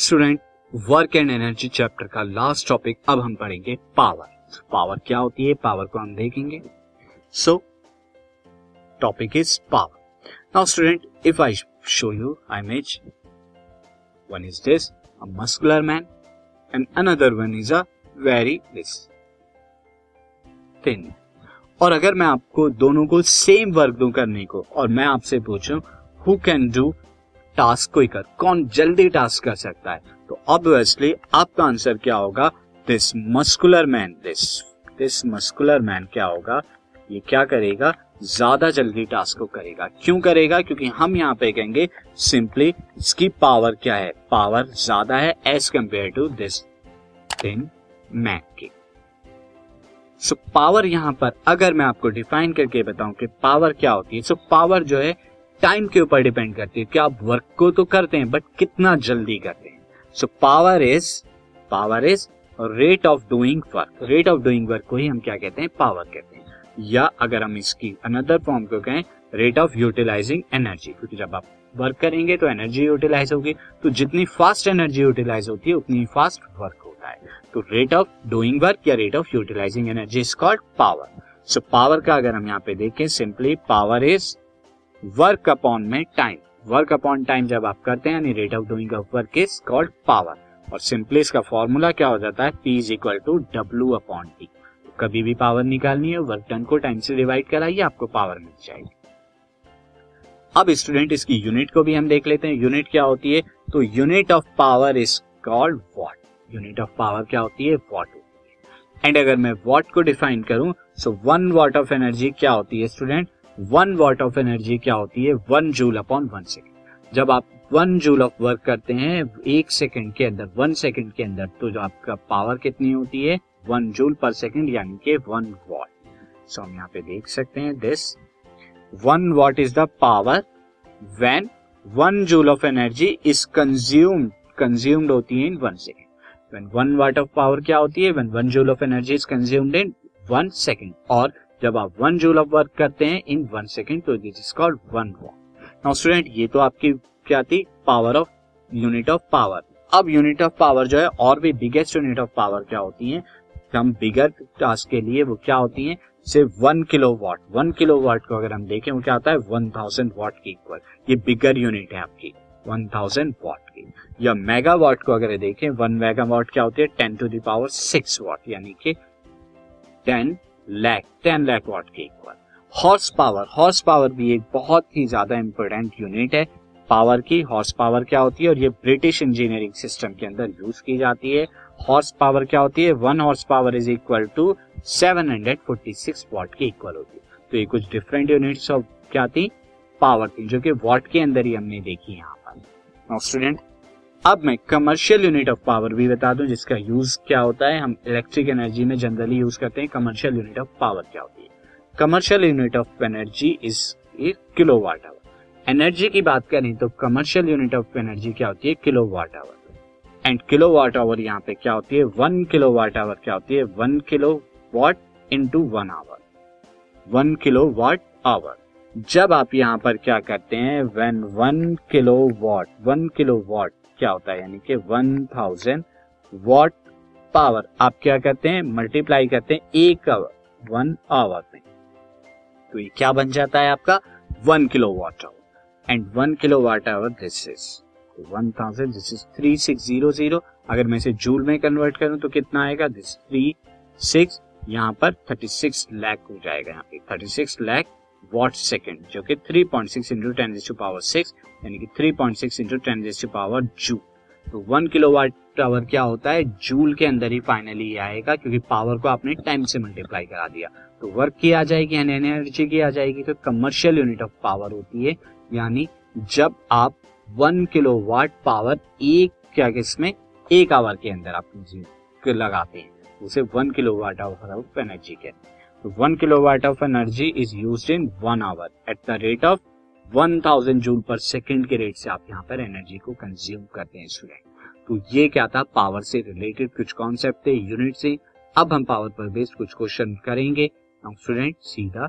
Student work and energy chapter का last topic अब हम पढ़ेंगे पावर पावर क्या होती है? पावर को हम देखेंगे. So topic is power now student if I show you I image one is this a muscular man and another one is a very this thin और अगर मैं आपको दोनों को सेम वर्क दूँ करने को, और मैं आपसे पूछूँ हु कैन डू टास्क कोई कर कौन जल्दी टास्क कर सकता है? तो ऑब्वियसली आपका आंसर क्या होगा? This muscular man this this muscular man क्या होगा? ये क्या करेगा? ज़्यादा जल्दी टास्क को करेगा। क्यों करेगा? क्योंकि हम यहाँ पे कहेंगे सिंपली इसकी पावर क्या है? पावर ज़्यादा है as compared to this thin man की। सो पावर यहाँ पर अगर मैं आपको डिफाइन करके बताऊँ कि पावर क्या होती है सो so, पावर जो है टाइम के ऊपर डिपेंड करती है कि आप वर्क को तो करते हैं बट कितना जल्दी करते हैं। So power is power is rate of doing work rate of doing work को ही हम क्या कहते हैं? पावर कहते हैं। या अगर हम इसकी अनदर फॉर्म को कहें रेट ऑफ़ यूटिलाइजिंग एनर्जी क्योंकि जब आप वर्क करेंगे तो एनर्जी यूटिलाइज होगी। तो जितनी फास्ट एनर्जी यूटिलाइज होती है, उतनी फास्ट वर्क होता है। तो रेट ऑफ़ डूइंग वर्क या rate of utilizing energy is called power so power का अगर हम यहाँ पे देखें simply power is work upon में टाइम वर्क अपॉन टाइम जब आप करते हैं, यानी rate of doing work is called power और सिंपली इसका फॉर्मूला क्या हो जाता है? P is equal to W upon T कभी भी पावर निकालनी है वर्क टन को टाइम से डिवाइड कराइए, आपको पावर मिल जाएगी। अब स्टूडेंट इसकी यूनिट को भी हम देख लेते हैं। यूनिट क्या होती है? तो unit of power is called watt unit of power क्या होती है? वॉट एंड अगर मैं वॉट को डिफाइन करूँ so one watt of energy क्या होती है student one watt of energy क्या होती है? One joule upon one second जब आप वन जूल ऑफ़ वर्क करते हैं, एक सेकेंड के अंदर वन सेकेंड के अंदर तो जो आपका पावर कितनी होती है? वन जूल पर सेकेंड यानी कि वन वॉट सो हम यहाँ पे देख सकते हैं this one watt is the power when one joule of energy is consumed consumed होती है in one second when one watt of power क्या होती है? When one joule of energy is consumed in one second और जब आप one joule of work करते हैं इन वन सेकेंड तो this is called one watt now student ये तो आपकी क्या थी? Power of unit of power अब यूनिट ऑफ़ पावर जो है, और भी बिगेस्ट यूनिट ऑफ़ पावर क्या होती है? हम बिगर टास्क के लिए वो क्या होती है? सिर्फ़ one kilo watt one kilo watt को अगर हम देखें, वो क्या होता है? वन थाउज़ेंड वॉट की इक्वल ये बिगर यूनिट है आपकी. वन थाउज़ेंड वॉट की. या मेगा वॉट को अगर देखें वन मेगा वॉट क्या होती है? Ten to the power six watt यानी कि ten lakh ten lakh watt के equal horse power horse power भी एक बहुत ही ज़्यादा इंपोर्टेंट यूनिट है। पावर की हॉर्स पावर क्या होती है और ये ब्रिटिश इंजीनियरिंग सिस्टम के अंदर यूज़ की जाती है। हॉर्स पावर क्या होती है? One horse power is equal to seven hundred forty six watt के इक्वल होती है। तो ये कुछ डिफरेंट यूनिट्स ऑफ़ क्या थी? पावर थी, जो कि वॉट के अंदर ही हमने देखी यहाँ पर। स्टूडेंट अब मैं कमर्शियल यूनिट ऑफ़ पावर भी बता दूँ, जिसका यूज़ क्या होता है? हम इलेक्ट्रिक एनर्जी में जनरली यूज़ करते हैं। कमर्शियल यूनिट ऑफ़ पावर क्या होती है? Commercial unit of energy is kilo watt hour energy की बात करें तो कमर्शियल यूनिट ऑफ़ एनर्जी क्या होती है? Kilo watt hour and kilo watt hour यहाँ पे क्या होती है? वन किलो वाट आवर क्या होती है? One kilo watt into one hour one kilo watt hour जब आप यहाँ पर क्या करते हैं? When one kilo watt one kilo watt क्या होता है? यानी कि वन थाउज़ेंड वॉट पावर। आप क्या करते हैं? मल्टीप्लाई करते हैं एक आवर वन आवर में। तो ये क्या बन जाता है आपका? One kilo watt hour and one kilo watt hour this is one thousand this is three six zero zero अगर मैं इसे जूल में कन्वर्ट करूँ तो कितना आएगा? दिस थ्री सिक्स यहाँ पर थर्टी सिक्स लैख हो जाएगा यहाँ पे। Thirty six lakh watt second जो कि 3.6 point six into ten power six यानी कि 3.6 point six into ten power joule. तो वन किलो वाट आवर क्या होता है? जूल के अंदर ही फाइनली आएगा, क्योंकि पावर को आपने टाइम से मल्टीप्लाई करा दिया। तो वर्क की आ जाएगी यानी एनर्जी की आ जाएगी तो कमर्शियल यूनिट ऑफ़ पावर होती है। यानी जब आप वन किलो वाट पावर एक, क्या इसमें एक आवर के अंदर आप लगाते हैं, उसे one kilo watt hour of energy कहते हैं। One kilo watt of energy is use in one hour at the rate of one thousand joule per second के रेट से आप यहाँ पर एनर्जी को कंज्यूम करते हैं स्टूडेंट तो ये क्या था? पावर से रिलेटेड कुछ कॉन्सेप्ट थे यूनिट से। अब हम पावर पर बेस्ड कुछ क्वेश्चन करेंगे। स्टूडेंट सीधा